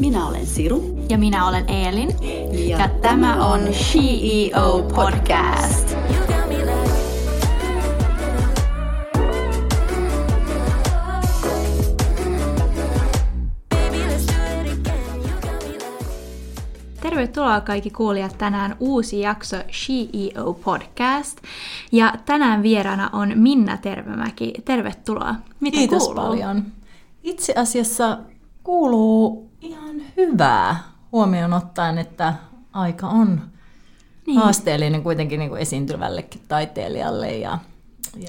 Minä olen Siru. Ja minä olen Eelin. Ja, ja tämä on CEO Podcast. Tervetuloa kaikki kuulijat tänään uusi jakso CEO Podcast. Ja tänään vieraana on Minna Tervemäki. Tervetuloa. Mitä Kiitos kuuluu? paljon. Itse asiassa kuuluu ihan hyvää huomioon ottaen, että aika on niin. haasteellinen kuitenkin niin kuin esiintyvällekin taiteilijalle ja,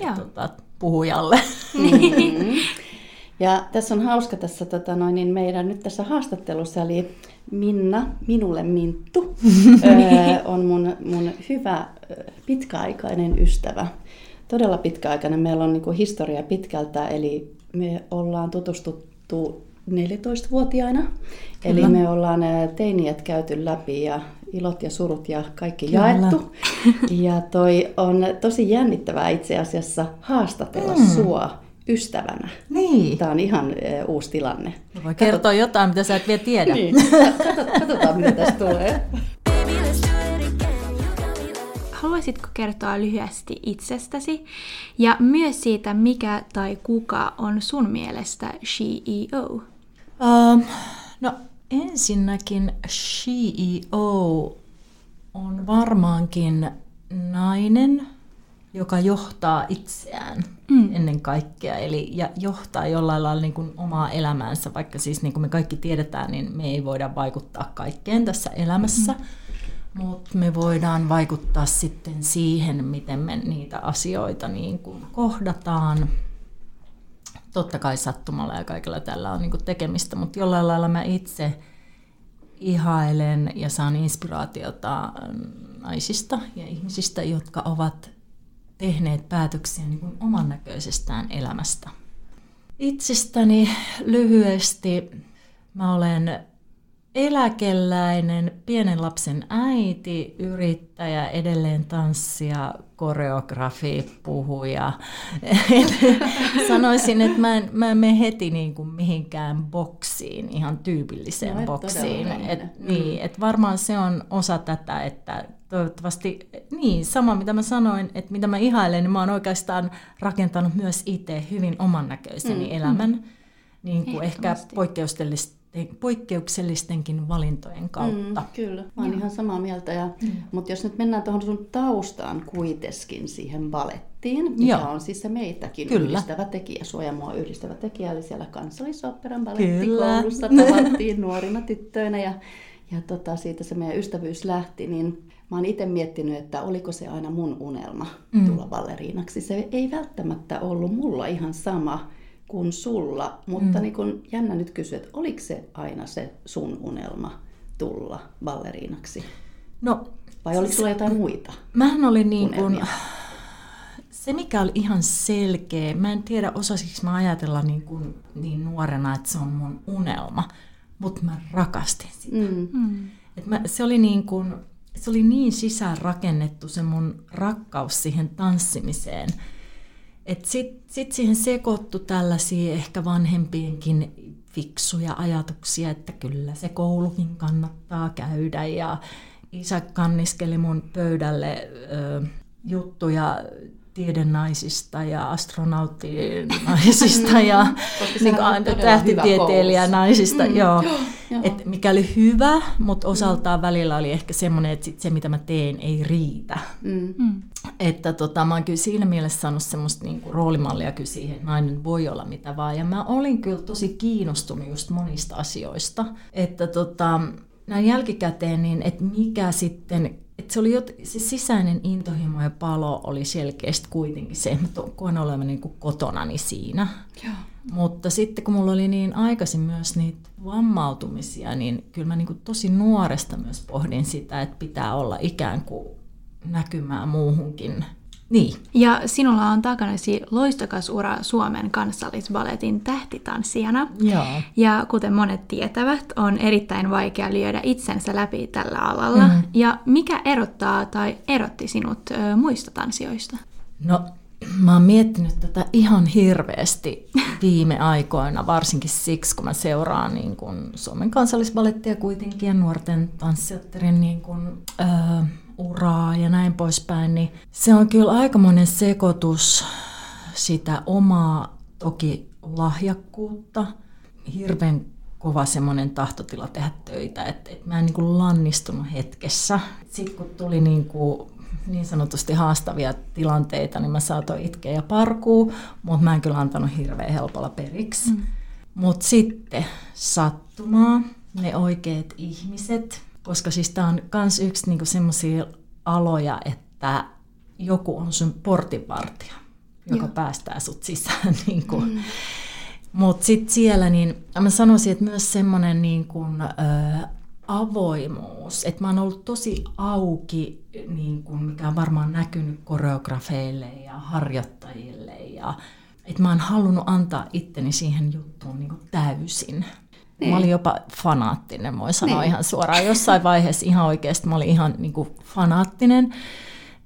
ja tota, puhujalle. Niin. Ja tässä on hauska tässä tota noin, niin meidän nyt tässä haastattelussa, eli Minna, minulle Minttu, on mun, mun hyvä pitkäaikainen ystävä. Todella pitkäaikainen. Meillä on niin kuin historia pitkältä, eli me ollaan tutustuttu 14-vuotiaina. Kyllä. Eli me ollaan teiniät käyty läpi ja ilot ja surut ja kaikki Kyllä. jaettu. Ja toi on tosi jännittävää itse asiassa haastatella mm. sua ystävänä. Niin. Tämä on ihan uusi tilanne. Voi kertoa Katsot... jotain, mitä sä et vielä tiedä. niin. Katsotaan, mitä tästä tulee. Haluaisitko kertoa lyhyesti itsestäsi ja myös siitä, mikä tai kuka on sun mielestä CEO? Um, no ensinnäkin CEO on varmaankin nainen, joka johtaa itseään mm. ennen kaikkea, eli ja johtaa jollain lailla niin kuin omaa elämäänsä, vaikka siis niin kuin me kaikki tiedetään, niin me ei voida vaikuttaa kaikkeen tässä elämässä, mm. mutta me voidaan vaikuttaa sitten siihen, miten me niitä asioita niin kuin kohdataan, totta kai sattumalla ja kaikella tällä on niin tekemistä, mutta jollain lailla mä itse ihailen ja saan inspiraatiota naisista ja ihmisistä, jotka ovat tehneet päätöksiä niin kuin oman näköisestään elämästä. Itsestäni lyhyesti mä olen eläkeläinen, pienen lapsen äiti, yrittäjä, edelleen tanssia, koreografi, puhuja. Sanoisin, että mä en, mä en mene heti niin kuin mihinkään boksiin, ihan tyypilliseen no, boksiin. Et, mm. niin, et varmaan se on osa tätä, että toivottavasti, niin sama mitä mä sanoin, että mitä mä ihailen, niin mä oon oikeastaan rakentanut myös itse hyvin oman näköiseni mm. elämän. Mm. Niin kuin ehkä poikkeuksellisesti poikkeuksellistenkin valintojen kautta. Mm, kyllä, mä oon ihan samaa mieltä. Ja, mm. Mutta jos nyt mennään tuohon sun taustaan kuitenkin siihen balettiin, mikä Joo. on siis se meitäkin kyllä. yhdistävä tekijä, suojamua yhdistävä tekijä, eli siellä kansallisoperan balettikoulussa tavattiin nuorina tyttöinä ja, ja tota, siitä se meidän ystävyys lähti, niin mä oon itse miettinyt, että oliko se aina mun unelma mm. tulla balleriinaksi. Se ei välttämättä ollut mulla ihan sama, kuin sulla, mutta mm. niin kun jännä nyt kysyä, että oliko se aina se sun unelma tulla balleriinaksi? No, Vai oliko sulla jotain muita Mähän olin niin kuin, se mikä oli ihan selkeä, mä en tiedä osasiko mä ajatella niin, kuin, niin nuorena, että se on mun unelma, mutta mä rakastin sitä. Mm. Mm. Et mä, se oli niin kuin, se oli niin sisäänrakennettu se mun rakkaus siihen tanssimiseen, sitten sit siihen sekoittu tällaisia ehkä vanhempienkin fiksuja ajatuksia, että kyllä se koulukin kannattaa käydä ja isä kanniskeli mun pöydälle ö, juttuja tiedennaisista ja astronautinaisista ja niin tähtitieteilijänaisista, mm, joo. Et mikä oli hyvä, mutta osaltaan mm. välillä oli ehkä semmoinen, että sit se mitä mä teen ei riitä. Mm. mm. Että tota, mä oon kyllä siinä mielessä saanut semmoista niinku roolimallia kyllä siihen, että nainen voi olla mitä vaan. Ja mä olin kyllä tosi kiinnostunut just monista asioista. Että tota, näin jälkikäteen, niin että mikä sitten että se oli jot, se sisäinen intohimo ja palo oli selkeästi kuitenkin se, että mä koen olevani niin kuin kotonani siinä. Joo. Mutta sitten kun mulla oli niin aikaisin myös niitä vammautumisia, niin kyllä mä niin kuin tosi nuoresta myös pohdin sitä, että pitää olla ikään kuin näkymää muuhunkin niin. Ja sinulla on takanasi loistokas ura Suomen kansallisbaletin tähtitanssijana. Joo. Ja kuten monet tietävät, on erittäin vaikea lyödä itsensä läpi tällä alalla. Mm. Ja mikä erottaa tai erotti sinut ö, muista tanssijoista? No mä oon miettinyt tätä ihan hirveästi viime aikoina, varsinkin siksi, kun mä seuraan niin kun Suomen kansallisbalettia kuitenkin ja nuorten tanssijoiden niin kun, uraa ja näin poispäin, niin se on kyllä aikamoinen sekoitus sitä omaa toki lahjakkuutta, hirveän kova semmoinen tahtotila tehdä töitä, että, että mä en niin lannistunut hetkessä. Sitten kun tuli niin kuin niin sanotusti haastavia tilanteita, niin mä saatoin itkeä ja parkuu, mutta mä en kyllä antanut hirveän helpolla periksi. Mm. Mutta sitten sattumaa, ne oikeat ihmiset, koska siis tämä on myös yksi niinku semmoisia aloja, että joku on sun portinvartija, joka Joo. päästää sut sisään. Niinku. Mm. Mutta sitten siellä, niin mä sanoisin, että myös semmoinen niin kuin, ö, avoimuus, että mä oon ollut tosi auki, niin kuin mikä on varmaan näkynyt koreografeille ja harjoittajille. Ja, että mä oon halunnut antaa itteni siihen juttuun niin kuin täysin. Niin. Mä olin jopa fanaattinen, voi sanoa niin. ihan suoraan. Jossain vaiheessa ihan oikeasti mä olin ihan niin kuin fanaattinen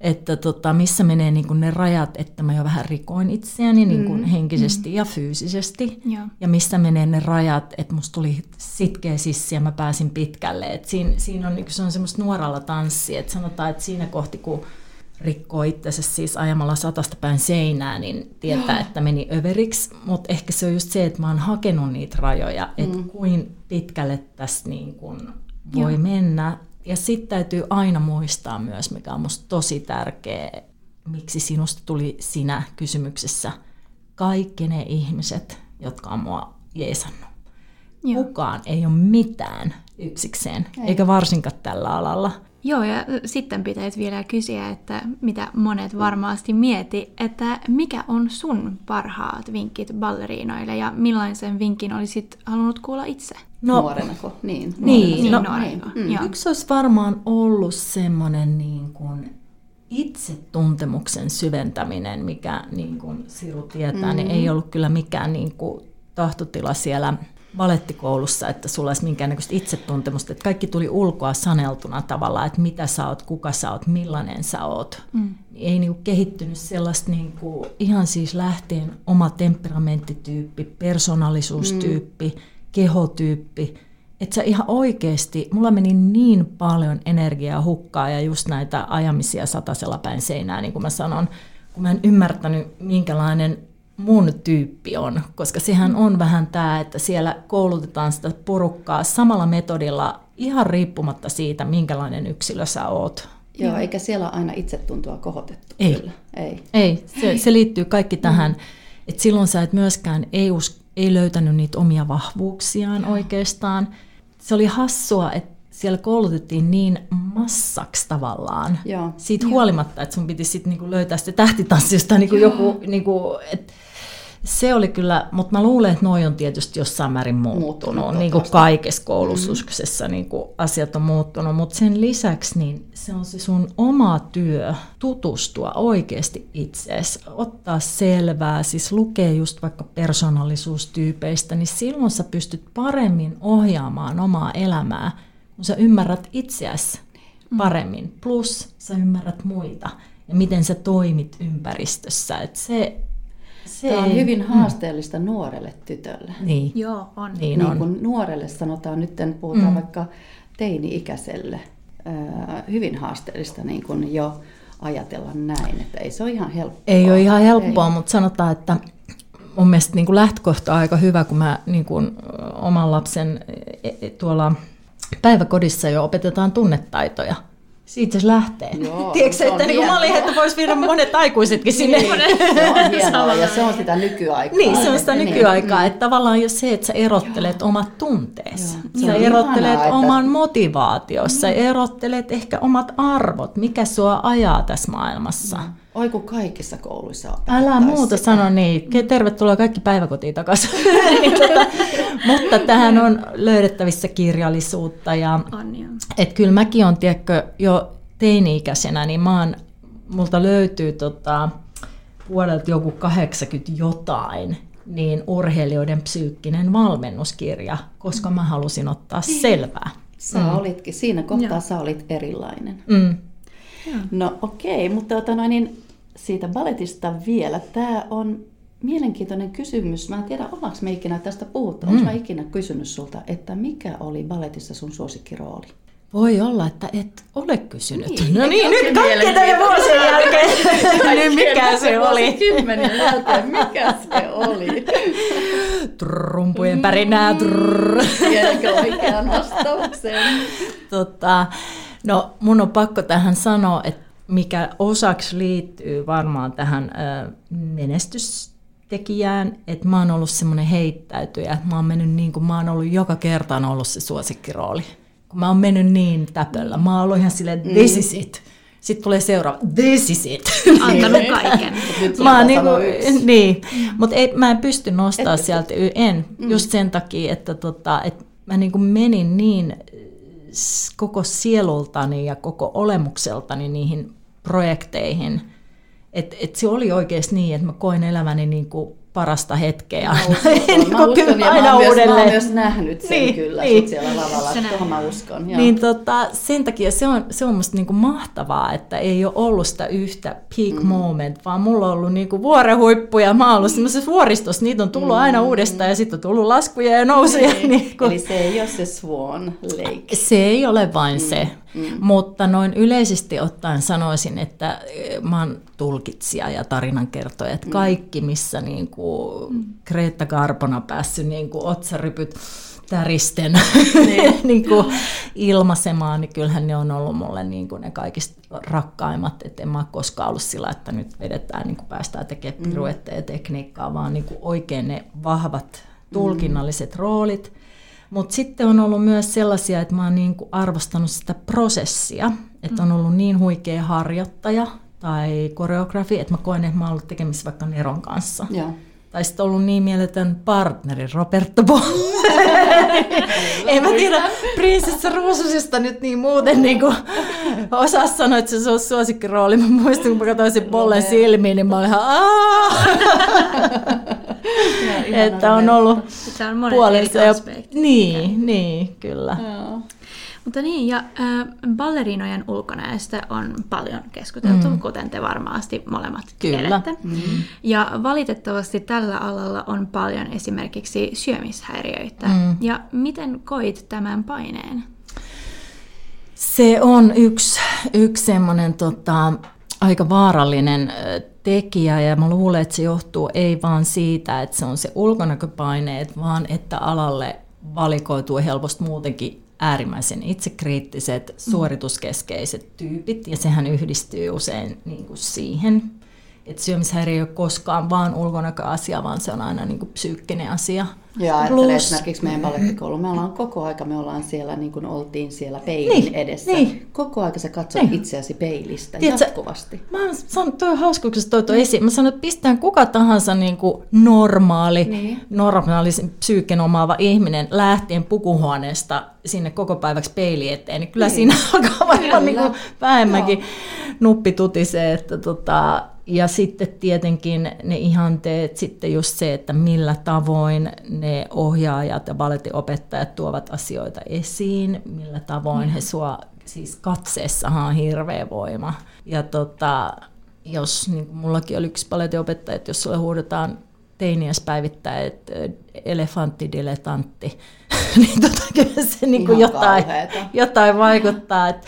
että tota, missä menee niin kuin ne rajat, että mä jo vähän rikoin itseäni niin kuin mm. henkisesti mm. ja fyysisesti. Ja. ja missä menee ne rajat, että musta tuli sitkeä sissi ja mä pääsin pitkälle. Et siinä, siinä on, niin se on semmoista nuoralla tanssi, että sanotaan, että siinä kohti kun rikkoo itsensä siis ajamalla satasta päin seinää, niin tietää, että meni överiksi. Mutta ehkä se on just se, että mä oon hakenut niitä rajoja, että mm. kuin pitkälle tässä niin kuin voi Joo. mennä ja sitten täytyy aina muistaa myös, mikä on minusta tosi tärkeä, miksi sinusta tuli sinä kysymyksessä, kaikki ne ihmiset, jotka on mua jeesannut. Joo. Kukaan ei ole mitään yksikseen, ei. eikä varsinkaan tällä alalla. Joo, ja sitten pitäisi vielä kysyä, että mitä monet varmasti mieti, että mikä on sun parhaat vinkit balleriinoille ja millaisen vinkin olisit halunnut kuulla itse? No, nuorenako? Niin, niin, niin, no, niin. Mm. Yksi olisi varmaan ollut semmoinen niin kuin itsetuntemuksen syventäminen, mikä niin kuin Siru tietää, mm. niin ei ollut kyllä mikään niin kuin tahtotila siellä valettikoulussa, että sulla olisi minkäännäköistä itsetuntemusta, että kaikki tuli ulkoa saneltuna tavallaan, että mitä sä oot, kuka sä oot, millainen sä oot. Mm. Ei niinku kehittynyt sellaista niinku, ihan siis lähtien oma temperamenttityyppi, persoonallisuustyyppi, mm. kehotyyppi, että sä ihan oikeasti, mulla meni niin paljon energiaa hukkaa ja just näitä ajamisia satasella päin seinää, niin kuin mä sanon, kun mä en ymmärtänyt minkälainen mun tyyppi on, koska sehän on vähän tämä, että siellä koulutetaan sitä porukkaa samalla metodilla ihan riippumatta siitä, minkälainen yksilö sä oot. Joo, eikä siellä aina itsetuntoa kohotettu. Ei, kyllä. ei. ei. Se, se liittyy kaikki tähän, mm. että silloin sä et myöskään, ei, us, ei löytänyt niitä omia vahvuuksiaan Joo. oikeastaan. Se oli hassua, että siellä koulutettiin niin massaksi tavallaan. Joo. Siitä huolimatta, että sun piti sitten niinku löytää sitä tähtitanssista niinku joku, niinku, että se oli kyllä, mutta mä luulen, että noi on tietysti jossain määrin muuttunut, muuttunut niin kuin kaikessa koulutuksessa mm. niin kuin asiat on muuttunut, mutta sen lisäksi niin se on se sun oma työ tutustua oikeasti itseesi, ottaa selvää, siis lukee just vaikka persoonallisuustyypeistä, niin silloin sä pystyt paremmin ohjaamaan omaa elämää, kun sä ymmärrät itseäsi mm. paremmin, plus sä ymmärrät muita ja miten sä toimit ympäristössä. Et se se Tämä on hyvin mm. haasteellista mm. nuorelle tytölle. Niin. Joo, on. Niin, niin on. kun nuorelle sanotaan, nyt puhutaan mm. vaikka teini-ikäiselle, hyvin haasteellista niin kuin jo ajatella näin, että ei se ole ihan helppoa. Ei ole ihan helppoa, ei. mutta sanotaan, että mun mielestä niin kuin lähtökohta on aika hyvä, kun mä niin kuin oman lapsen e, e, tuolla päiväkodissa jo opetetaan tunnetaitoja siitä se lähtee. Joo, Tiedätkö, että niin mä olin, että voisi viedä monet aikuisetkin sinne. Niin, se on hienoa ja se on sitä nykyaikaa. Niin, se on sitä niin, nykyaikaa, niin. että tavallaan jo se, että sä erottelet Joo. omat tunteesi. Sä erottelet ihanaa, oman että... motivaatiossa, mm. erottelet ehkä omat arvot, mikä sua ajaa tässä maailmassa. Mm. Oi kun kaikissa kouluissa Älä muuta sitä. sano niin. Tervetuloa kaikki päiväkotiin takaisin. niin, tota, mutta tähän on löydettävissä kirjallisuutta. Ja, on, et kyllä mäkin on, tiedätkö, jo teini-ikäisenä, niin mä oon, multa löytyy tota, vuodelta joku 80 jotain, niin urheilijoiden psyykkinen valmennuskirja, koska mä halusin ottaa selvää. Sä mm. olitkin, siinä kohtaa Joo. sä olit erilainen. Mm. No okei, okay, mutta tota noin, niin siitä balletista vielä. Tämä on mielenkiintoinen kysymys. Mä en tiedä, ollaanko me ikinä tästä puhuttu. Mm. Onko mä ikinä kysynyt sulta, että mikä oli balletissa sun suosikkirooli? Voi olla, että et ole kysynyt. Niin, no niin, nyt kaikkien tämän vuosien jälkeen. niin, mikä se oli? Kymmenen jälkeen, mikä se oli? Trumpujen pärinää. Tiedätkö oikean vastauksen? Tota, no, mun on pakko tähän sanoa, että mikä osaksi liittyy varmaan tähän menestystekijään, että mä oon ollut semmoinen heittäytyjä, mä oon mennyt niin kuin mä oon ollut joka kerta on ollut se suosikkirooli. Kun mä oon mennyt niin täpöllä, mä oon ollut ihan silleen, mm. this is it. Sitten tulee seuraava, this is it. Antanut kaiken. mä oon niinku, niin, mutta mä en pysty nostaa sieltä, en, mm. just sen takia, että tota, et mä niinku menin niin koko sielultani ja koko olemukseltani niihin projekteihin. Et, et se oli oikeasti niin, että mä koin elämäni niin kuin parasta hetkeä. Mä uskon, niin mä uskon ja aina mä, oon myös, mä myös nähnyt sen niin, kyllä niin. siellä lavalla, tuohon mä uskon. Joo. Niin tota, sen takia se on, se on musta niinku mahtavaa, että ei ole ollut sitä yhtä peak mm. moment, vaan mulla on ollut niinku vuorehuippuja, mä oon ollut semmoisessa vuoristossa, niitä on tullut mm. aina uudestaan ja sitten on tullut laskuja ja nousuja. Niin. Niinku. Eli se ei ole se Swan Lake. Se ei ole vain mm. se. Mm. Mutta noin yleisesti ottaen sanoisin, että eh, mä oon tulkitsija ja tarinankertoja, että mm. kaikki missä niin kuin mm. Kreetta Karpona päässyt niin kuin otsarypyt täristen niin. niin kuin ilmaisemaan, niin kyllähän ne on ollut mulle niin kuin ne kaikista rakkaimmat, että en mä ole koskaan ollut sillä, että nyt vedetään, niin kuin päästään tekemään piruetteja ja tekniikkaa, vaan niin kuin oikein ne vahvat tulkinnalliset mm. roolit – mutta sitten on ollut myös sellaisia, että mä oon niin kuin arvostanut sitä prosessia, että on ollut niin huikea harjoittaja tai koreografi, että mä koen, että mä oon ollut tekemisissä vaikka Neron kanssa. Ja. Tai sitten ollut niin mieletön partneri, Roberto Bo. en mä tiedä prinsessa Ruususista nyt niin muuten niin kuin osaa sanoa, että se on suosikkirooli. Mä muistan, kun mä katsoin sen Bollen silmiin, niin mä olin ihan että on ollut on puolessa. Ja, niin, niin, kyllä. Joo. Mutta niin, ja äh, ballerinojen ulkonäöstä on paljon keskusteltu, mm. kuten te varmasti molemmat Kyllä. tiedätte. Mm. Ja valitettavasti tällä alalla on paljon esimerkiksi syömishäiriöitä. Mm. Ja miten koit tämän paineen? Se on yksi, yksi semmoinen tota, aika vaarallinen tekijä ja mä luulen, että se johtuu ei vaan siitä, että se on se ulkonäköpaineet, vaan että alalle valikoituu helposti muutenkin äärimmäisen itsekriittiset, suorituskeskeiset tyypit, ja sehän yhdistyy usein niin kuin siihen että syömishäiriö ei ole koskaan vaan ulkonäköasia, vaan se on aina niin kuin psyykkinen asia. Ja Plus... esimerkiksi meidän balettikoulu, me ollaan koko aika, me ollaan siellä niin kuin oltiin siellä peilin niin, edessä. Niin. Koko aika sä katsot niin. itseäsi peilistä Tiedätkö, jatkuvasti. Mä sanon, toi on hauska, kun sä toi toi esiin. Mä sanon, että pistään kuka tahansa niin kuin normaali, niin. normaali psyykken omaava ihminen lähtien pukuhuoneesta sinne koko päiväksi peili eteen, niin kyllä niin. siinä alkaa varmaan niin kuin vähemmänkin nuppi tutisee, että tota, ja sitten tietenkin ne ihanteet, sitten just se, että millä tavoin ne ohjaajat ja ballettiopettajat tuovat asioita esiin, millä tavoin he sua, siis katseessahan on hirveä voima. Ja tota, jos, niin kuin mullakin oli yksi ballettiopettaja, että jos sulle huudetaan teiniäs päivittää, että elefantti, dilettantti, niin tota, kyllä se niin kuin jotain, jotain vaikuttaa. Et,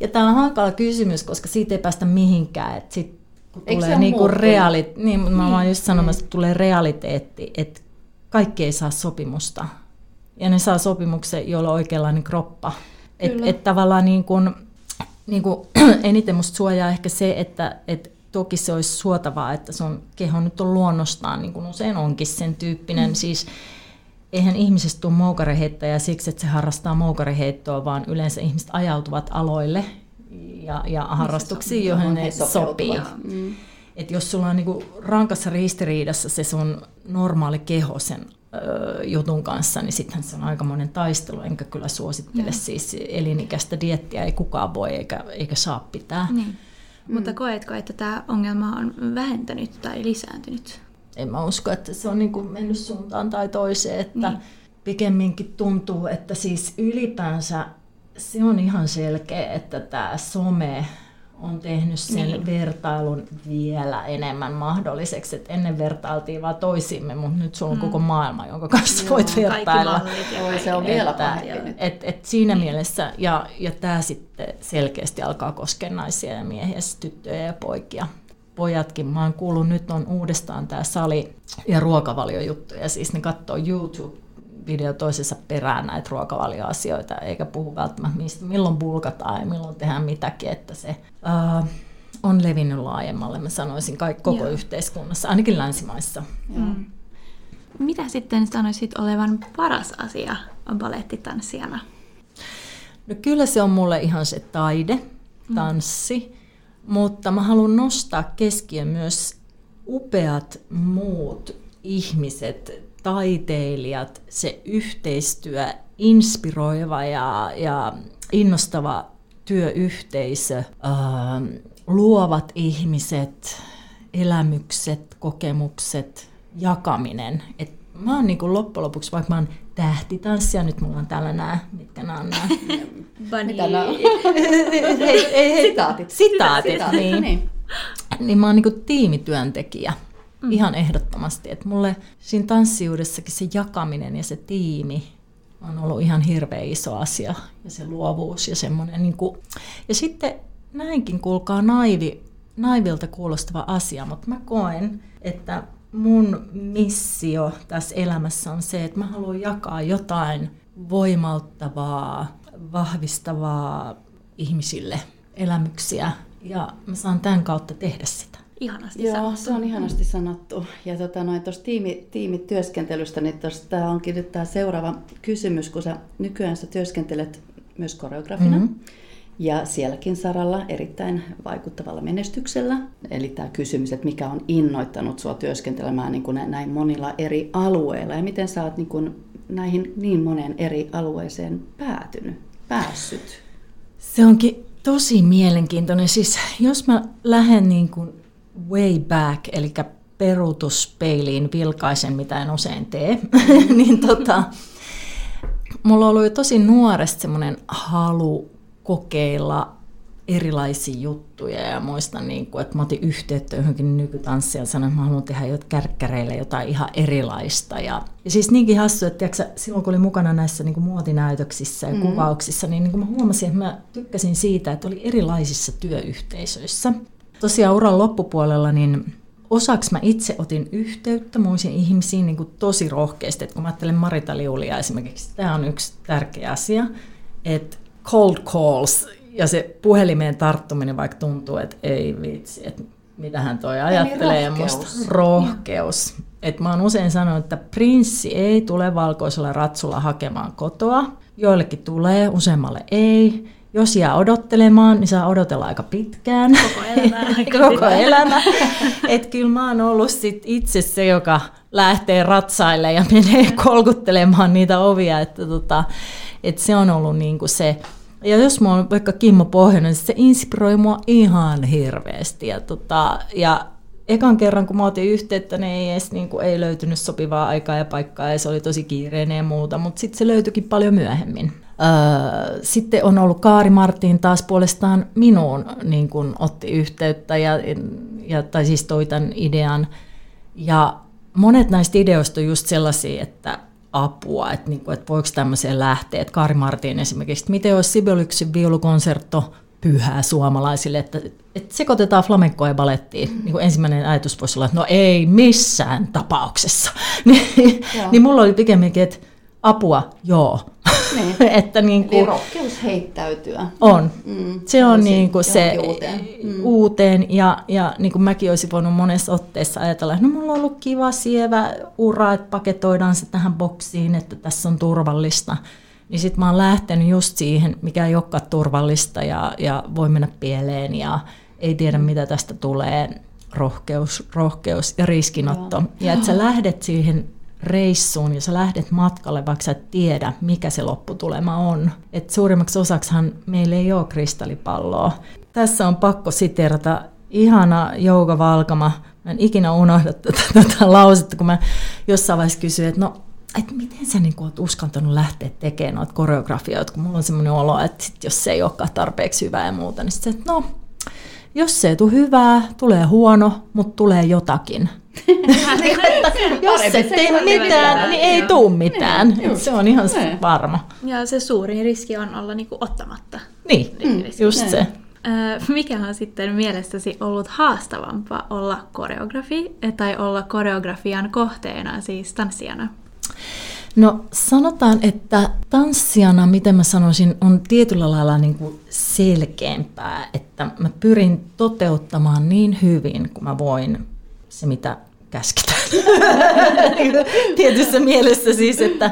ja tämä on hankala kysymys, koska siitä ei päästä mihinkään. Et sit kun Eikö tulee niinku realit, niin, niin, mä vaan just sanomassa, että tulee realiteetti, että kaikki ei saa sopimusta. Ja ne saa sopimuksen, jolla on oikeanlainen kroppa. Että et tavallaan niin kun, niin kun, eniten musta suojaa ehkä se, että et toki se olisi suotavaa, että sun keho nyt on luonnostaan, niin kuin usein onkin sen tyyppinen. Mm. Siis eihän ihmisestä tule moukareheittäjä siksi, että se harrastaa moukareheittoa, vaan yleensä ihmiset ajautuvat aloille, ja, ja harrastuksiin, joihin ne sopii. Mm. Et jos sulla on niinku rankassa ristiriidassa se sun normaali keho sen ö, jutun kanssa, niin sittenhän se on aikamoinen taistelu, enkä kyllä suosittele mm. siis elinikäistä diettiä, ei kukaan voi eikä, eikä saa pitää. Niin. Mm. Mutta koetko, että tämä ongelma on vähentänyt tai lisääntynyt? En mä usko, että se on niinku mennyt suuntaan tai toiseen, että niin. pikemminkin tuntuu, että siis ylipäänsä se on ihan selkeä, että tämä some on tehnyt sen niin. vertailun vielä enemmän mahdolliseksi. Et ennen vertailtiin vaan toisimme, mutta nyt sulla on mm. koko maailma, jonka kanssa Joo, voit vertailla. Voi, se on vielä että, et, et siinä niin. mielessä, ja, ja tämä sitten selkeästi alkaa koskea naisia ja miehiä, tyttöjä ja poikia. Pojatkin, mä oon kuullut, nyt on uudestaan tämä sali- ja ruokavaliojuttuja, siis ne katsoo YouTube video toisessa perään näitä ruokavalioasioita, eikä puhu välttämättä mistä, milloin bulkataan ja milloin tehdään mitäkin, että se uh, on levinnyt laajemmalle, mä sanoisin, kaikki, koko Joo. yhteiskunnassa, ainakin länsimaissa. Mm. Mitä sitten sanoisit olevan paras asia balettitanssijana? No kyllä se on mulle ihan se taide, mm. tanssi, mm. mutta mä haluan nostaa keskiön myös upeat muut ihmiset, taiteilijat, se yhteistyö, inspiroiva ja, ja innostava työyhteisö, ää, luovat ihmiset, elämykset, kokemukset, jakaminen. Et mä oon niinku loppujen lopuksi, vaikka mä oon tähtitanssija, nyt mulla on täällä nämä, mitkä nämä on nämä. Mitä nämä on? Sitaatit. Sitaatit, niin. niin. Niin mä oon niinku tiimityöntekijä. Mm. Ihan ehdottomasti. Että mulle siinä tanssijuudessakin se jakaminen ja se tiimi on ollut ihan hirveä iso asia. Ja se luovuus ja semmoinen. Niin kuin... Ja sitten näinkin kuulkaa naivi, naivilta kuulostava asia, mutta mä koen, että mun missio tässä elämässä on se, että mä haluan jakaa jotain voimauttavaa, vahvistavaa ihmisille elämyksiä ja mä saan tämän kautta tehdä sitä. Ihanasti Joo, sanottu. se on ihanasti sanottu. Ja tota, noin tuosta tiimi, tiimityöskentelystä, niin tämä onkin nyt tämä seuraava kysymys, kun sä nykyään sä työskentelet myös koreografina. Mm-hmm. Ja sielläkin saralla erittäin vaikuttavalla menestyksellä. Eli tämä kysymys, että mikä on innoittanut sinua työskentelemään niin kuin näin monilla eri alueilla ja miten sä oot niin kuin näihin niin moneen eri alueeseen päätynyt, päässyt? Se onkin tosi mielenkiintoinen. Siis jos mä lähden niin kuin way back, eli peruutuspeiliin vilkaisen, mitä en usein tee, niin tota, mulla jo tosi nuoresta semmoinen halu kokeilla erilaisia juttuja ja muistan, niin kuin, että mä otin yhteyttä johonkin nykytanssiin ja sanoin, että mä haluan tehdä jot, kärkkäreille jotain ihan erilaista. Ja, ja siis niinkin hassu, että tiiäksä, silloin kun olin mukana näissä niin kuin muotinäytöksissä ja mm. kuvauksissa, niin, niin kuin mä huomasin, että mä tykkäsin siitä, että oli erilaisissa työyhteisöissä. Tosiaan uran loppupuolella, niin osaksi mä itse otin yhteyttä muisiin ihmisiin niin kuin tosi rohkeasti. Että kun mä ajattelen Marita Liulia esimerkiksi, tämä on yksi tärkeä asia, että cold calls ja se puhelimeen tarttuminen, vaikka tuntuu, että ei vitsi, että mitä hän toi ajattelee. Niin rohkeus. Musta rohkeus. Et mä oon usein sanonut, että prinssi ei tule valkoisella ratsulla hakemaan kotoa. Joillekin tulee, useammalle ei. Jos jää odottelemaan, niin saa odotella aika pitkään. Koko elämä. Koko elämä. Et kyllä mä oon ollut sit itse se, joka lähtee ratsaille ja menee kolkuttelemaan niitä ovia. Että tota, et se on ollut niinku se. Ja jos mä oon vaikka Kimmo Pohjonen, niin se inspiroi mua ihan hirveästi. Ja, tota, ja ekan kerran, kun mä otin yhteyttä, niin ei edes niin kuin, ei löytynyt sopivaa aikaa ja paikkaa, ja se oli tosi kiireinen ja muuta, mutta sitten se löytyikin paljon myöhemmin. Sitten on ollut Kaari Martin taas puolestaan minuun niin kun otti yhteyttä ja, ja, tai siis toi tämän idean. Ja monet näistä ideoista on just sellaisia, että apua, että, niin kuin, että voiko tämmöiseen lähteä. Että Kaari Martin esimerkiksi, että miten olisi Sibeliuksen viulukonsertto pyhää suomalaisille, että, että sekoitetaan flamenkoa ja balettiin. Niin kuin ensimmäinen ajatus voisi olla, että no ei missään tapauksessa. niin, niin mulla oli pikemminkin, että apua, joo. Niin. että niin kuin, Eli rohkeus heittäytyä. On. Mm, se on niin kuin se uuteen, mm. uuteen ja, ja niin kuin mäkin olisin voinut monessa otteessa ajatella, että no mulla on ollut kiva sievä ura, että paketoidaan se tähän boksiin, että tässä on turvallista. Niin sitten mä oon lähtenyt just siihen, mikä ei olekaan turvallista ja, ja voi mennä pieleen ja ei tiedä mitä tästä tulee. Rohkeus, rohkeus ja riskinotto. Joo. Ja että sä lähdet siihen reissuun ja sä lähdet matkalle, vaikka sä et tiedä, mikä se lopputulema on. Et suurimmaksi osaksahan meillä ei ole kristallipalloa. Tässä on pakko siterata ihana Jouka Valkama. Mä en ikinä unohda tätä, tätä lausetta, kun mä jossain vaiheessa kysyin, että no, et miten sä niin oot uskaltanut lähteä tekemään noita koreografioita, kun mulla on semmoinen olo, että sit jos se ei olekaan tarpeeksi hyvää ja muuta, niin sitten että no, jos se ei tule hyvää, tulee huono, mutta tulee jotakin. Jos et tee mitään, niin ei tule mitään. se on ihan varma. Ja se suurin riski on olla niinku ottamatta. Niin, mm, just se. Mikä on sitten mielestäsi ollut haastavampaa olla koreografi tai olla koreografian kohteena, siis tanssijana? No sanotaan, että tanssijana, miten mä sanoisin, on tietyllä lailla niin kuin selkeämpää, että mä pyrin toteuttamaan niin hyvin kuin mä voin se, mitä käsketään. Tietyssä mielessä siis, että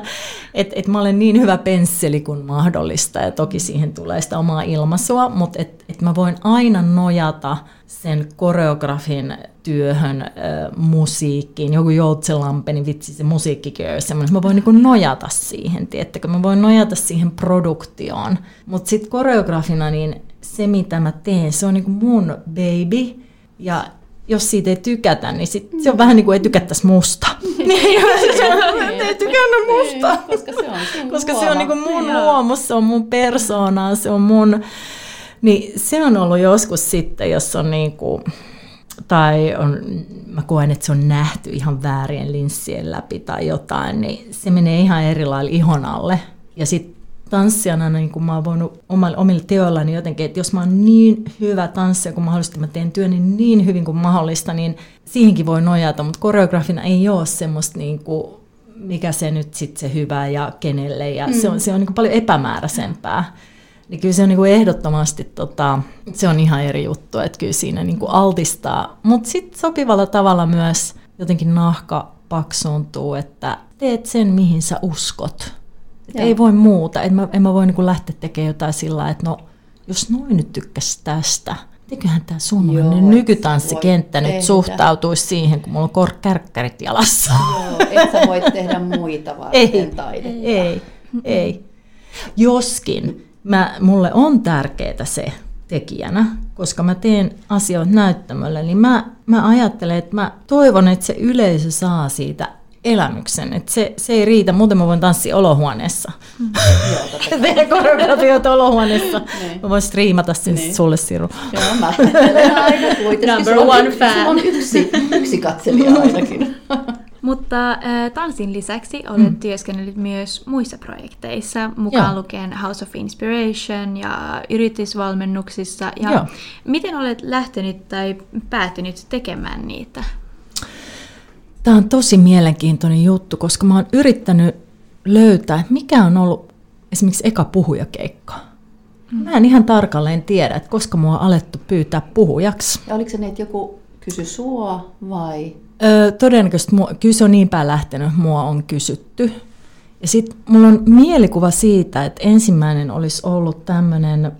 et, et mä olen niin hyvä pensseli kuin mahdollista ja toki siihen tulee sitä omaa ilmaisua, mutta et, et mä voin aina nojata sen koreografin työhön, äh, musiikkiin, joku Joutselampe, niin vitsi se musiikkikin on semmoinen, mä voin niin nojata siihen, tiettäkö, mä voin nojata siihen produktioon. Mutta sitten koreografina, niin se mitä mä teen, se on niin mun baby, ja jos siitä ei tykätä, niin sit se on vähän niin kuin ei tykättäisi musta. Niin, ei tykännyt musta. Koska se on, koska se on niin kuin mun luomus, se on mun persoonaa, se on mun... Niin se on ollut joskus sitten, jos on niin kuin, tai on, mä koen, että se on nähty ihan väärien linssien läpi tai jotain, niin se menee ihan eri lailla ihon alle. Ja sitten tanssijana niin kun mä oon voinut omille teoillani jotenkin, että jos mä oon niin hyvä tanssija kuin mahdollista, mä teen työni niin hyvin kuin mahdollista, niin siihenkin voi nojata, mutta koreografina ei ole semmoista niin kuin, mikä se nyt sitten se hyvä ja kenelle, ja mm. se on, se on niin kuin paljon epämääräisempää. Niin kyllä se on niin kuin ehdottomasti, tota, se on ihan eri juttu, että kyllä siinä niin kuin altistaa, mutta sitten sopivalla tavalla myös jotenkin nahka paksuuntuu, että teet sen, mihin sä uskot. Että ei voi muuta. En mä, en mä voi niin lähteä tekemään jotain sillä että no, jos noin nyt tykkäsi tästä, eiköhän tämä suomalainen nykytanssikenttä nyt tehdä. suhtautuisi siihen, kun mulla on kor- kärkkärit jalassa. Joo, et sä voit tehdä muita varten ei, taidetta. Ei, ei. Joskin mä, mulle on tärkeää se tekijänä, koska mä teen asioita näyttämöllä, niin mä, mä ajattelen, että mä toivon, että se yleisö saa siitä elämyksen. Et se, se ei riitä, muuten mä voin tanssia olohuoneessa. Mm. Tehdä koreografioita olohuoneessa. Niin. Mä voin striimata sen niin. sulle, Siru. Joo, mä aina kuitenkin. Number one fan. on yksi, yksi katselija ainakin. Mutta äh, tanssin lisäksi olet mm. työskennellyt myös muissa projekteissa, mukaan Joo. lukien House of Inspiration ja yritysvalmennuksissa. Ja Joo. miten olet lähtenyt tai päätynyt tekemään niitä? Tämä on tosi mielenkiintoinen juttu, koska mä oon yrittänyt löytää, että mikä on ollut esimerkiksi eka puhujakeikka. Mm. Mä en ihan tarkalleen tiedä, että koska mua on alettu pyytää puhujaksi. Ja oliko se niin, että joku kysy sua vai? Öö, todennäköisesti mua, kyllä se on niin päin lähtenyt, mua on kysytty. Ja sitten mulla on mielikuva siitä, että ensimmäinen olisi ollut tämmöinen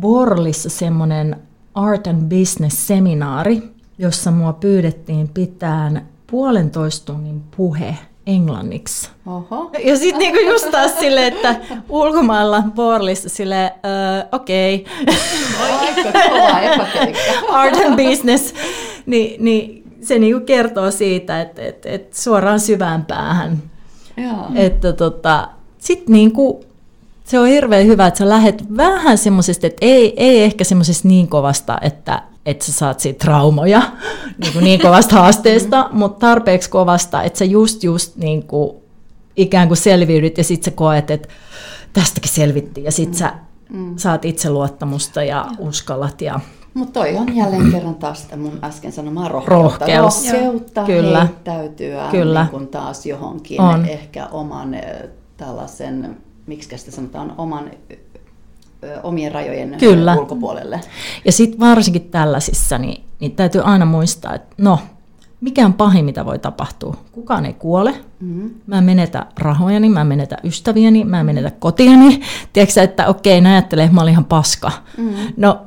Borlissa semmoinen art and business seminaari, jossa mua pyydettiin pitään puolentoista tunnin puhe englanniksi. Oho. Ja sitten niinku just taas silleen, että ulkomailla Borlissa sille okei. Okay. Art and business. Ni, niin se niinku kertoo siitä, että et, et suoraan syvään päähän. Että tota, sitten niinku, se on hirveän hyvä, että sä lähet vähän semmoisesta, että ei, ei ehkä semmoisesta niin kovasta, että että sä saat siitä traumoja niin, kuin niin kovasta haasteesta, mutta tarpeeksi kovasta, että sä just just niin kuin ikään kuin selviydyt ja sitten sä koet, että tästäkin selvittiin ja sitten sä mm. saat itseluottamusta ja uskallat. Ja... Mutta toi on jälleen kerran taas sitä mun äsken sanomaa rohkeutta. Rohkeus. Rohkeutta Kyllä. heittäytyä Kyllä. Niin kun taas johonkin on. ehkä oman tällaisen, miksi sitä sanotaan, oman omien rajojen Kyllä. ulkopuolelle. Ja sitten varsinkin tällaisissa, niin, niin täytyy aina muistaa, että no, mikä on pahin, mitä voi tapahtua? Kukaan ei kuole. Mm-hmm. Mä en menetä rahojani, mä en menetä ystäviäni, mä en menetä kotiani. Tiedätkö että okei, ne ajattelee, että mä olin ihan paska. Mm-hmm. No,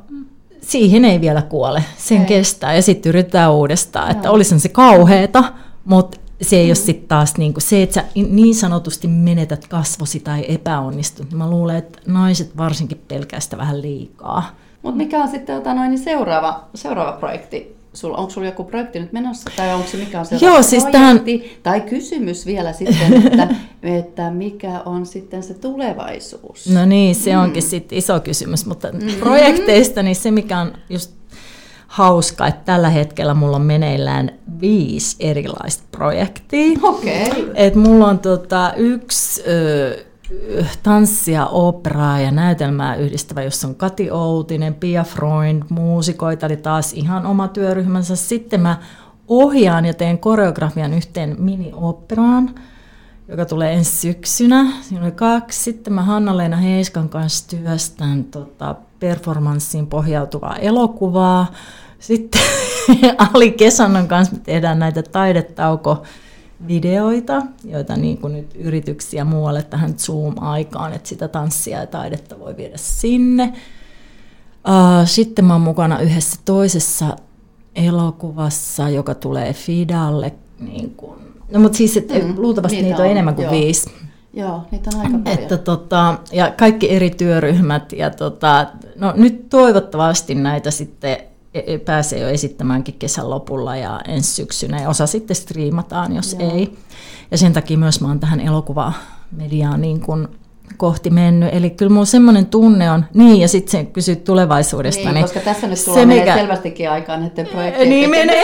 siihen ei vielä kuole. Sen ei. kestää ja sitten yritetään uudestaan. No. Että olisi se kauheeta, mutta se ei mm. ole sitten taas niin kuin se, että sä niin sanotusti menetät kasvosi tai epäonnistut. Mä luulen, että naiset varsinkin pelkää sitä vähän liikaa. Mutta mikä on sitten tota noin, niin seuraava, seuraava projekti? Sulla, onko sulla joku projekti nyt menossa, tai onko se mikä on se Joo, siis tämän... Tai kysymys vielä sitten, että, että mikä on sitten se tulevaisuus? No niin, se mm. onkin sitten iso kysymys, mutta mm-hmm. projekteista niin se mikä on just hauska, että tällä hetkellä mulla on meneillään viisi erilaista projektia. Okei. Okay. Et mulla on tota, yksi ö, tanssia, operaa ja näytelmää yhdistävä, jossa on Kati Outinen, Pia Freund, muusikoita, eli taas ihan oma työryhmänsä. Sitten mä ohjaan ja teen koreografian yhteen mini-operaan, joka tulee ensi syksynä. Siinä oli kaksi. Sitten mä Hanna-Leena Heiskan kanssa työstän tota, performanssiin pohjautuvaa elokuvaa. Sitten Ali Kesannon kanssa me tehdään näitä taidetauko videoita, joita niin kuin nyt yrityksiä muualle tähän Zoom-aikaan, että sitä tanssia ja taidetta voi viedä sinne. Sitten mä oon mukana yhdessä toisessa elokuvassa, joka tulee Fidalle. Niin kuin, no mutta siis että mm, luultavasti niitä, niitä on, on enemmän kuin joo. viisi. Joo, niitä on aika paljon. Että, tota, ja kaikki eri työryhmät. Ja tota, no, nyt toivottavasti näitä sitten e, e, pääsee jo esittämäänkin kesän lopulla ja ensi syksynä. Ja osa sitten striimataan, jos Joo. ei. Ja sen takia myös mä oon tähän elokuvamediaan niin kuin kohti mennyt. Eli kyllä mulla semmoinen tunne on, niin ja sitten se kysyt tulevaisuudesta. Niin, niin koska tässä nyt tulee mikä... selvästikin aikaa näiden projektien Niin menee.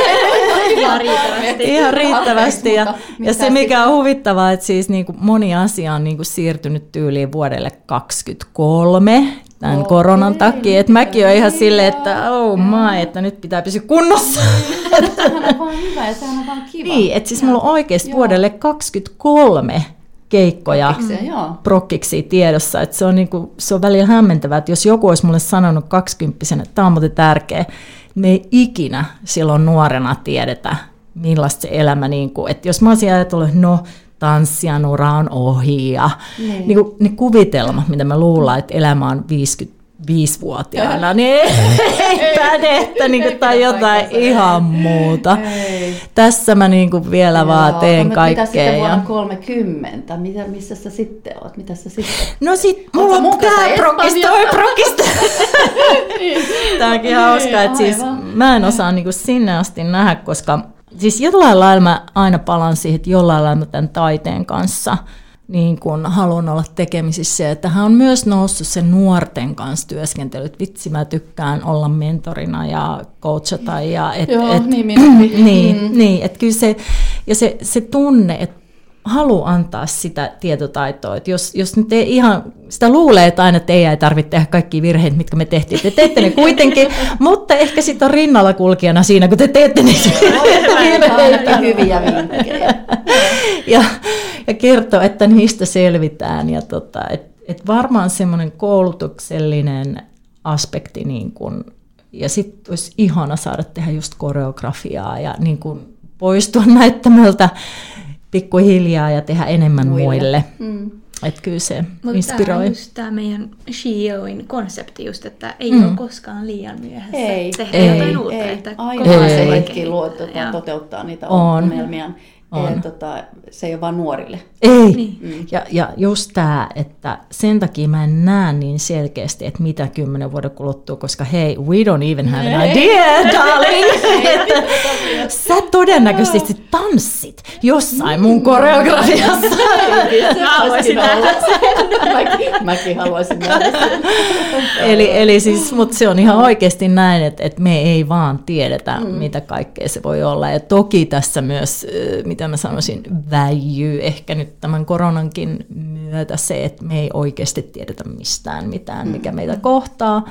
Ihan riittävästi. Ihan riittävästi. Ja, ja se mikä on huvittavaa, että siis niin kuin moni asia on niin kuin siirtynyt tyyliin vuodelle 2023 tämän okay. koronan takia. Että mäkin olen ihan silleen, että oh my, että nyt pitää pysyä kunnossa. Sehän on vaan hyvä ja sehän on vaan kiva. Niin, että siis mulla on oikeasti vuodelle 2023 keikkoja prokkiksi tiedossa. Että se, on niinku, se on välillä hämmentävää, että jos joku olisi mulle sanonut kaksikymppisenä, että tämä on muuten tärkeä, me ei ikinä silloin nuorena tiedetä, millaista se elämä, niin kuin, että jos mä olisin ajatellut, että no, tanssijan ura on ohi ja niin. Niin kuin, ne kuvitelmat, mitä me luullaan, että elämä on 50 viisivuotiaana, niin ei päde, että niinku, tai jotain ihan muuta. Ei. Tässä mä niinku vielä Joo, vaan teen no, kaikkea. Mitä sitten vuonna 30? Mitä, missä sä sitten oot? Mitä sä sitten? No sit mulla on tää prokista, toi prokista. Tääkin hauska, että siis mä en osaa niinku sinne asti nähdä, koska siis jollain lailla mä aina palan siihen, että jollain lailla tämän taiteen kanssa – niin kun haluan olla tekemisissä. Että hän on myös noussut sen nuorten kanssa työskentely. Vitsi, mä tykkään olla mentorina ja coachata. Ja et, Joo, et, niin, niin, mm. niin, että kyllä se, ja se, se tunne, että halu antaa sitä tietotaitoa. Että jos, jos nyt ei ihan, sitä luulee, että aina teidän ei tarvitse tehdä kaikki virheet, mitkä me tehtiin. Te teette ne kuitenkin, mutta ehkä sitten on rinnalla kulkijana siinä, kun te teette niitä virheitä. hyviä vinkkejä. ja, ja kertoo, että niistä selvitään. Ja tota, et, et varmaan semmoinen koulutuksellinen aspekti, niin kun, ja sitten olisi ihana saada tehdä just koreografiaa ja niin kun poistua näyttämöltä pikkuhiljaa ja tehdä enemmän muille. muille. Mm. Että kyllä se Mutta inspiroi. Tämä on just tämä meidän SheOin konsepti just, että ei mm. ole koskaan liian myöhässä ei, tehdä ei, jotain uutta. Ei, että aina se hetki luo, tuota, toteuttaa niitä on. ongelmia. On. Ja, tota, se ei ole vain nuorille. Ei. Niin. Mm. Ja, ja just tämä, että sen takia mä en näe niin selkeästi, että mitä kymmenen vuoden kuluttua, koska hei, we don't even have an idea, darling. että sä todennäköisesti tanssit jossain mun koreografiassa. haluaisin nähdä sen. Mäkin haluaisin nähdä eli, eli siis, mutta se on ihan oikeasti näin, että, että me ei vaan tiedetä, mm. mitä kaikkea se voi olla. Ja toki tässä myös, mitä mä sanoisin, väijyy ehkä nyt tämän koronankin myötä se, että me ei oikeasti tiedetä mistään mitään, mikä mm. meitä kohtaa.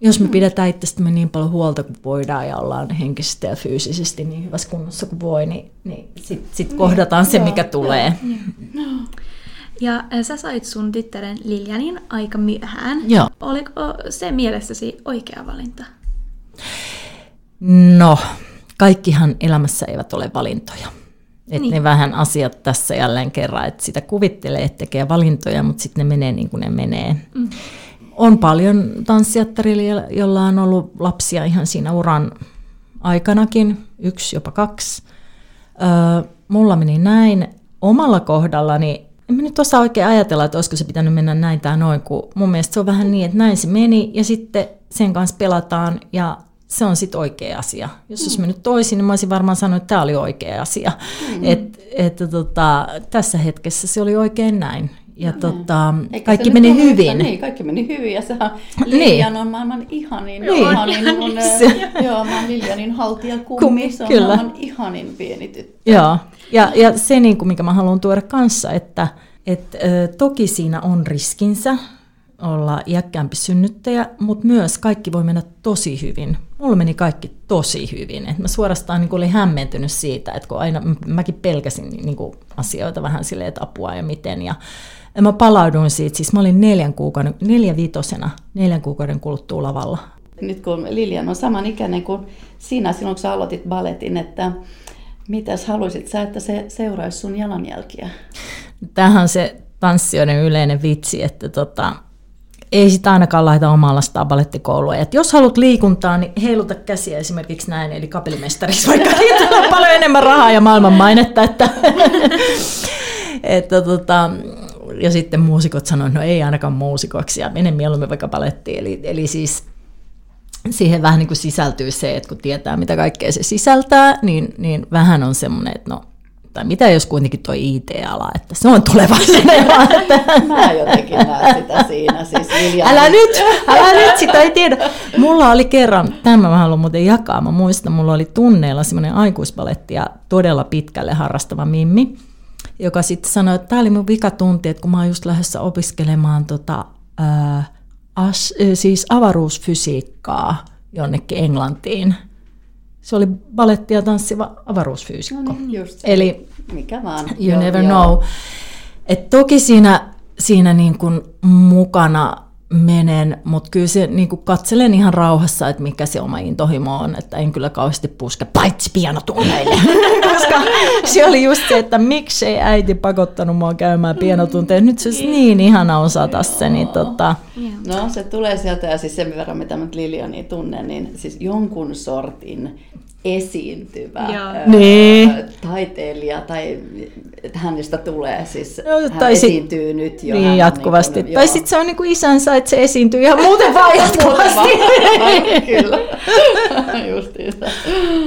Jos me mm. pidetään itsestämme niin paljon huolta kuin voidaan ja ollaan henkisesti ja fyysisesti niin hyvässä kunnossa kuin voi, niin, niin sitten sit niin. kohdataan se, mikä tulee. Ja sä sait sun tyttären Liljanin aika myöhään. Joo. Oliko se mielessäsi oikea valinta? No, kaikkihan elämässä eivät ole valintoja. Että niin. ne vähän asiat tässä jälleen kerran, että sitä kuvittelee, että tekee valintoja, mutta sitten ne menee niin kuin ne menee. Mm. On paljon tanssijattarilla, jolla on ollut lapsia ihan siinä uran aikanakin, yksi jopa kaksi. Öö, mulla meni näin. Omalla kohdallani, en mä nyt osaa oikein ajatella, että olisiko se pitänyt mennä näin tai noin, kun mun mielestä se on vähän niin, että näin se meni ja sitten sen kanssa pelataan ja se on sitten oikea asia. Jos mm. olisi mennyt toisin, niin mä olisin varmaan sanonut, että tämä oli oikea asia. Mm. Et, että tota, tässä hetkessä se oli oikein näin. ja no, tota, kaikki meni hyvin. Yhtä, niin, kaikki meni hyvin ja sehän niin. Lilian on maailman ihanin, niin. ihanin mun, se. joo, mä oon Lilianin haltijakummi, se on Kyllä. maailman ihanin pieni tyttö. Joo, ja, ja se niin kuin, mikä mä haluan tuoda kanssa, että et, ö, toki siinä on riskinsä, olla iäkkäämpi synnyttäjä, mutta myös kaikki voi mennä tosi hyvin. Mulla meni kaikki tosi hyvin. Et mä suorastaan niin olin hämmentynyt siitä, että kun aina mäkin pelkäsin niin kuin asioita vähän silleen, että apua ja miten. Ja, ja mä palauduin siitä, siis mä olin neljän kuukauden, neljä viitosena, neljän kuukauden kuluttua lavalla. Nyt kun Lilian on samanikäinen kuin sinä silloin, kun sä aloitit balletin, että mitäs haluaisit sä, että se seuraisi sun jalanjälkiä? Tähän on se tanssijoiden yleinen vitsi, että tota, ei sitä ainakaan laita omaa lastaan balettikoulua. Et jos haluat liikuntaa, niin heiluta käsiä esimerkiksi näin, eli kapellimestariksi, vaikka niitä on paljon enemmän rahaa ja maailman mainetta. Että, että tota, ja sitten muusikot sanoivat, no ei ainakaan muusikoksi, ja mene mieluummin vaikka balettiin. Eli, eli siis siihen vähän niin kuin sisältyy se, että kun tietää, mitä kaikkea se sisältää, niin, niin vähän on semmoinen, että no tai mitä jos kuitenkin tuo IT-ala, että se on tulevaisuuden Mä jotenkin näen sitä siinä. Siis älä nyt, älä nyt, sitä ei tiedä. Mulla oli kerran, tämä mä haluan muuten jakaa, mä muistan, mulla oli tunneilla semmoinen aikuispaletti ja todella pitkälle harrastava Mimmi, joka sitten sanoi, että tämä oli mun vikatunti, että kun mä oon just lähdössä opiskelemaan tota, ää, as, siis avaruusfysiikkaa jonnekin Englantiin, se oli baletti ja tanssiva avaruusfyysikko. No niin, just se. Eli mikä vaan. You joo, never joo. know. Et toki siinä, siinä niin kuin mukana menen, mutta kyllä se niin kuin katselen ihan rauhassa, että mikä se oma intohimo on, että en kyllä kauheasti puske paitsi pianotunneille, koska se oli just se, että miksei äiti pakottanut mua käymään pianotunteja. Nyt se olisi niin ihana osata se, niin tota... No se tulee sieltä ja siis sen verran, mitä mä Liliani tunnen, niin siis jonkun sortin esiintyvä ää, niin. taiteilija tai hänestä tulee siis, no, hän tai esiintyy sit, nyt jo. Niin, jatkuvasti. Niin tai sitten se on niin kuin isänsä, että se esiintyy ihan muuten vaan jatkuvasti. Kyllä, justiinsa.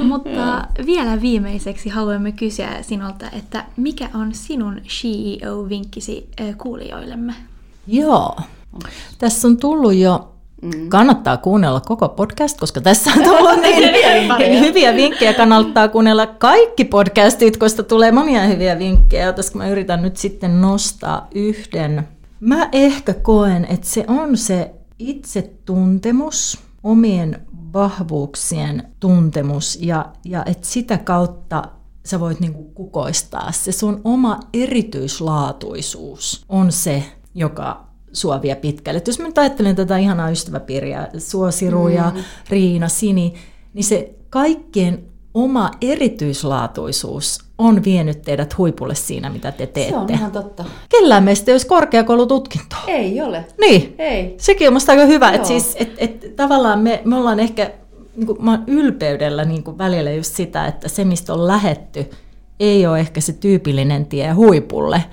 Mutta vielä viimeiseksi haluamme kysyä sinulta, että mikä on sinun CEO-vinkkisi kuulijoillemme? Joo, tässä on tullut jo Mm. Kannattaa kuunnella koko podcast, koska tässä on tullut niin hyviä vinkkejä. Kannattaa kuunnella kaikki podcastit, koska tulee monia hyviä vinkkejä, koska mä yritän nyt sitten nostaa yhden. Mä ehkä koen, että se on se itsetuntemus, omien vahvuuksien tuntemus ja, ja että sitä kautta sä voit niinku kukoistaa. Se sun oma erityislaatuisuus on se, joka sua vie pitkälle. Et jos mä nyt ajattelen tätä ihanaa ystäväpiiriä, Suosiru mm. ja Riina, Sini, niin se kaikkien oma erityislaatuisuus on vienyt teidät huipulle siinä, mitä te teette. Se on ihan totta. Kellään meistä ei olisi korkeakoulututkinto. Ei ole. Niin. Ei. Sekin on musta aika hyvä, että siis, et, et, tavallaan me, me ollaan ehkä, niin kuin, mä oon ylpeydellä niin kuin välillä just sitä, että se, mistä on lähetty, ei ole ehkä se tyypillinen tie huipulle.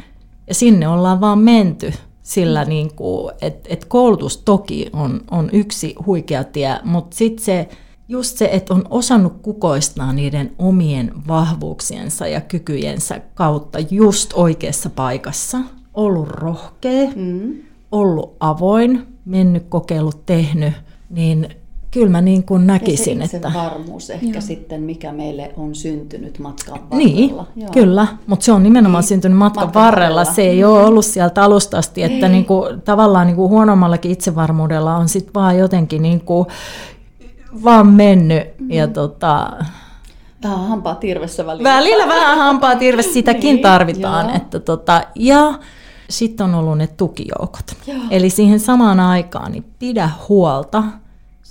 Ja sinne ollaan vaan menty sillä niin kuin, että et koulutus toki on, on yksi huikea tie, mutta sitten se, just se, että on osannut kukoistaa niiden omien vahvuuksiensa ja kykyjensä kautta just oikeassa paikassa, ollut rohkea, mm. ollut avoin, mennyt, kokeillut, tehnyt, niin kyllä mä niin kuin näkisin, ja se että... varmuus ehkä Joo. sitten, mikä meille on syntynyt matkan varrella. Niin, Joo. kyllä, mutta se on nimenomaan niin. syntynyt matkan, matkan varrella. varrella. Se ei mm. ole ollut sieltä alusta asti, että niin kuin, tavallaan niin kuin huonommallakin itsevarmuudella on sitten vaan jotenkin niin kuin, vaan mennyt. Mm. Ja tota, Vähän hampaa tirvessä välillä. Välillä vähän hampaa tirvessä, sitäkin niin, tarvitaan. Että tota, ja sitten on ollut ne tukijoukot. Joo. Eli siihen samaan aikaan niin pidä huolta –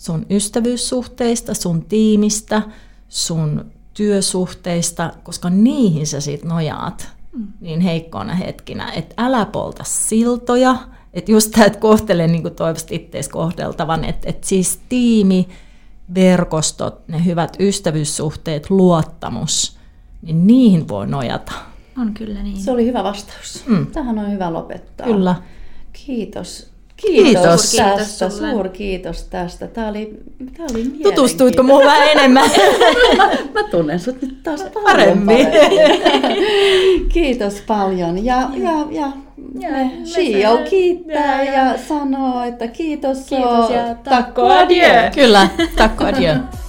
sun ystävyyssuhteista, sun tiimistä, sun työsuhteista, koska niihin sä sit nojaat mm. niin heikkoina hetkinä. Että älä polta siltoja, että just tämä, että kohtele niin kuin toivosti ittees kohdeltavan, että et siis tiimi, verkostot, ne hyvät ystävyyssuhteet, luottamus, niin niihin voi nojata. On kyllä niin. Se oli hyvä vastaus. Mm. Tähän on hyvä lopettaa. Kyllä. Kiitos Kiitos, kiitos tästä, suuri kiitos tästä. Tämä oli, tämä oli Tutustuitko muuhun vähän enemmän? mä, mä tunnen sut nyt taas paremmin. paremmin. kiitos paljon ja, ja, ja Shio kiittää ja, ja sanoo, että kiitos, kiitos ja takko adieu. Kyllä, takko adieu.